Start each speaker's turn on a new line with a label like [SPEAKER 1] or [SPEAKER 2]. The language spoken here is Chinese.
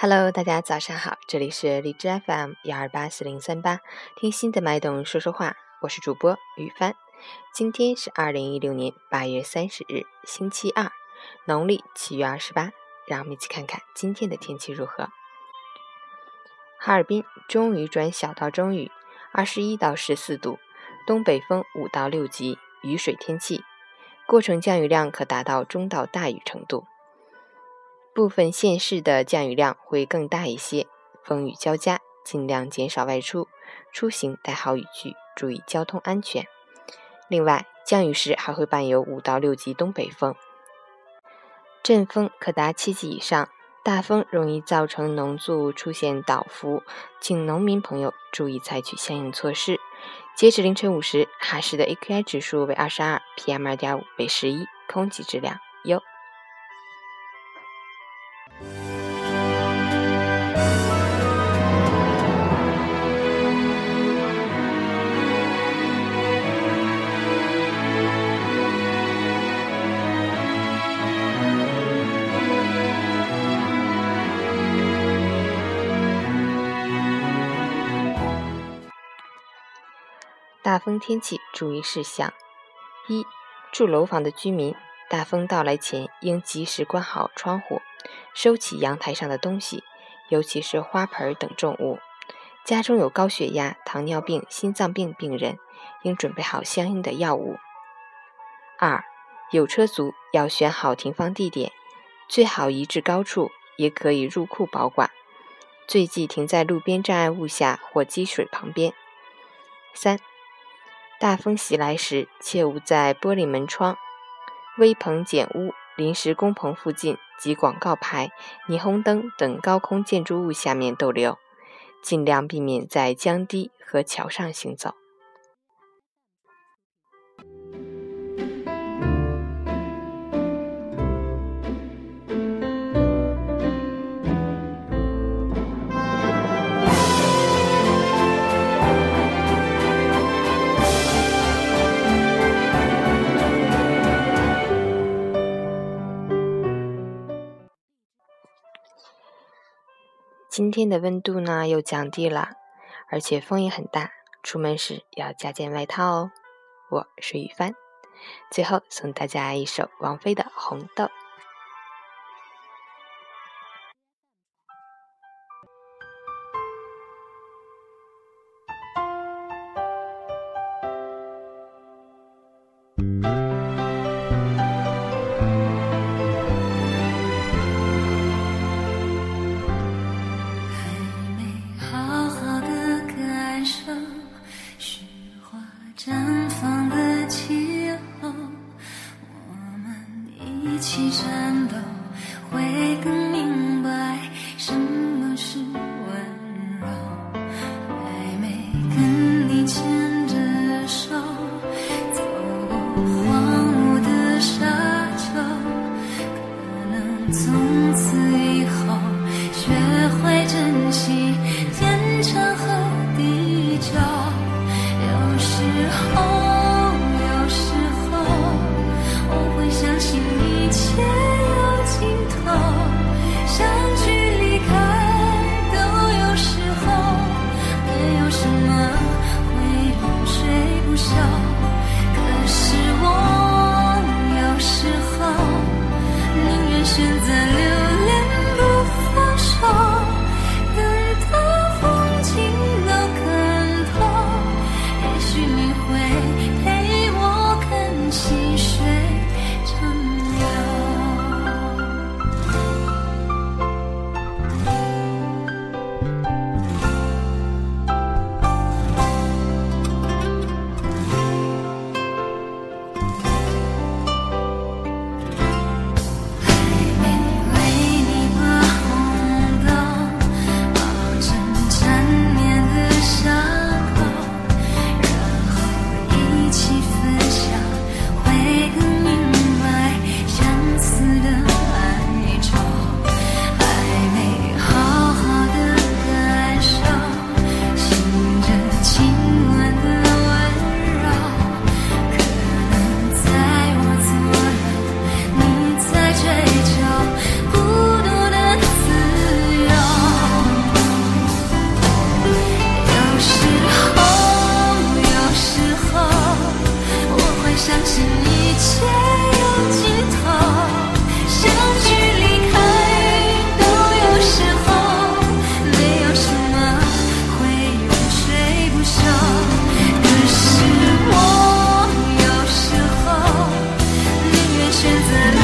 [SPEAKER 1] Hello，大家早上好，这里是荔枝 FM 幺二八四零三八，听心的脉动说说话，我是主播雨帆。今天是二零一六年八月三十日，星期二，农历七月二十八。让我们一起看看今天的天气如何。哈尔滨中雨转小到中雨，二十一到十四度，东北风五到六级，雨水天气，过程降雨量可达到中到大雨程度。部分县市的降雨量会更大一些，风雨交加，尽量减少外出，出行带好雨具，注意交通安全。另外，降雨时还会伴有五到六级东北风，阵风可达七级以上，大风容易造成农作物出现倒伏，请农民朋友注意采取相应措施。截止凌晨五时，哈市的 AQI 指数为二十二，PM 二点五为十一，空气质量优。大风天气注意事项：一、住楼房的居民，大风到来前应及时关好窗户，收起阳台上的东西，尤其是花盆等重物。家中有高血压、糖尿病、心脏病病人，应准备好相应的药物。二、有车族要选好停放地点，最好移至高处，也可以入库保管，最忌停在路边障碍物下或积水旁边。三、大风袭来时，切勿在玻璃门窗、危棚简屋、临时工棚附近及广告牌、霓虹灯等高空建筑物下面逗留，尽量避免在江堤和桥上行走。今天的温度呢又降低了，而且风也很大，出门时要加件外套哦。我是雨帆，最后送大家一首王菲的《红豆》。
[SPEAKER 2] 一起颤抖会更明白什么是温柔。还没跟你牵着手走过荒芜的沙丘可能从可是我有时候宁愿选择。isn't